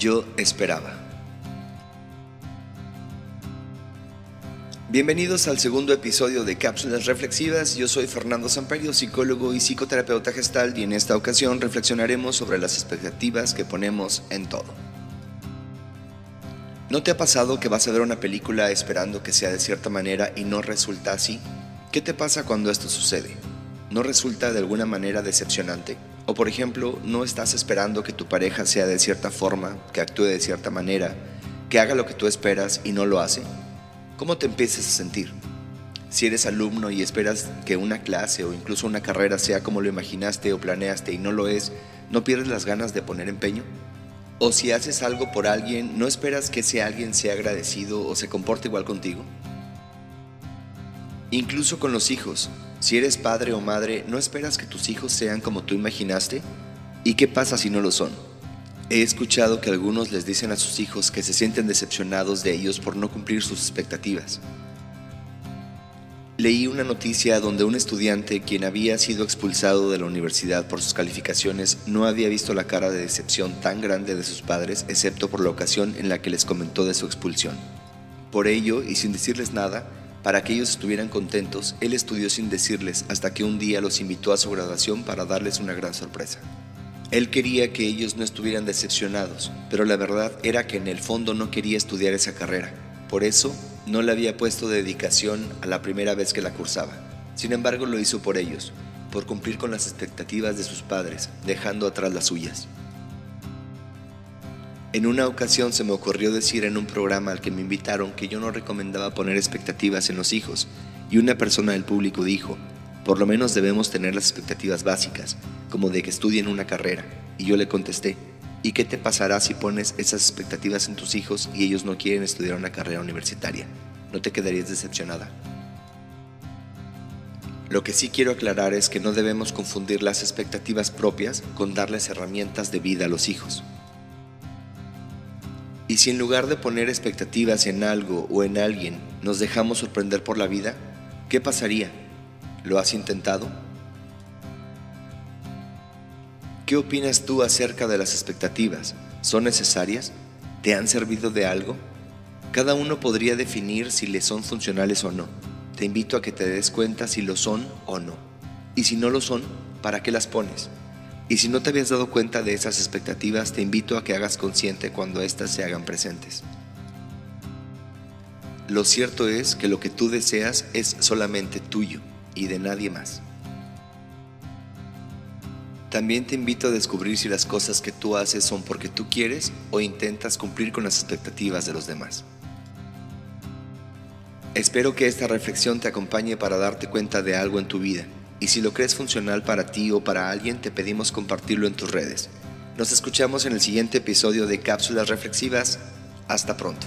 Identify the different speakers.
Speaker 1: Yo esperaba. Bienvenidos al segundo episodio de Cápsulas Reflexivas. Yo soy Fernando Samperio, psicólogo y psicoterapeuta gestal, y en esta ocasión reflexionaremos sobre las expectativas que ponemos en todo. ¿No te ha pasado que vas a ver una película esperando que sea de cierta manera y no resulta así? ¿Qué te pasa cuando esto sucede? ¿No resulta de alguna manera decepcionante? O por ejemplo, no estás esperando que tu pareja sea de cierta forma, que actúe de cierta manera, que haga lo que tú esperas y no lo hace. ¿Cómo te empiezas a sentir? Si eres alumno y esperas que una clase o incluso una carrera sea como lo imaginaste o planeaste y no lo es, ¿no pierdes las ganas de poner empeño? O si haces algo por alguien, ¿no esperas que ese alguien sea agradecido o se comporte igual contigo? Incluso con los hijos, si eres padre o madre, ¿no esperas que tus hijos sean como tú imaginaste? ¿Y qué pasa si no lo son? He escuchado que algunos les dicen a sus hijos que se sienten decepcionados de ellos por no cumplir sus expectativas. Leí una noticia donde un estudiante, quien había sido expulsado de la universidad por sus calificaciones, no había visto la cara de decepción tan grande de sus padres, excepto por la ocasión en la que les comentó de su expulsión. Por ello, y sin decirles nada, para que ellos estuvieran contentos, él estudió sin decirles hasta que un día los invitó a su graduación para darles una gran sorpresa. Él quería que ellos no estuvieran decepcionados, pero la verdad era que en el fondo no quería estudiar esa carrera. Por eso, no le había puesto dedicación a la primera vez que la cursaba. Sin embargo, lo hizo por ellos, por cumplir con las expectativas de sus padres, dejando atrás las suyas. En una ocasión se me ocurrió decir en un programa al que me invitaron que yo no recomendaba poner expectativas en los hijos, y una persona del público dijo, por lo menos debemos tener las expectativas básicas, como de que estudien una carrera, y yo le contesté, ¿y qué te pasará si pones esas expectativas en tus hijos y ellos no quieren estudiar una carrera universitaria? ¿No te quedarías decepcionada? Lo que sí quiero aclarar es que no debemos confundir las expectativas propias con darles herramientas de vida a los hijos. Y si en lugar de poner expectativas en algo o en alguien nos dejamos sorprender por la vida, ¿qué pasaría? ¿Lo has intentado? ¿Qué opinas tú acerca de las expectativas? ¿Son necesarias? ¿Te han servido de algo? Cada uno podría definir si le son funcionales o no. Te invito a que te des cuenta si lo son o no. Y si no lo son, ¿para qué las pones? Y si no te habías dado cuenta de esas expectativas, te invito a que hagas consciente cuando éstas se hagan presentes. Lo cierto es que lo que tú deseas es solamente tuyo y de nadie más. También te invito a descubrir si las cosas que tú haces son porque tú quieres o intentas cumplir con las expectativas de los demás. Espero que esta reflexión te acompañe para darte cuenta de algo en tu vida y si lo crees funcional para ti o para alguien, te pedimos compartirlo en tus redes. Nos escuchamos en el siguiente episodio de Cápsulas Reflexivas. Hasta pronto.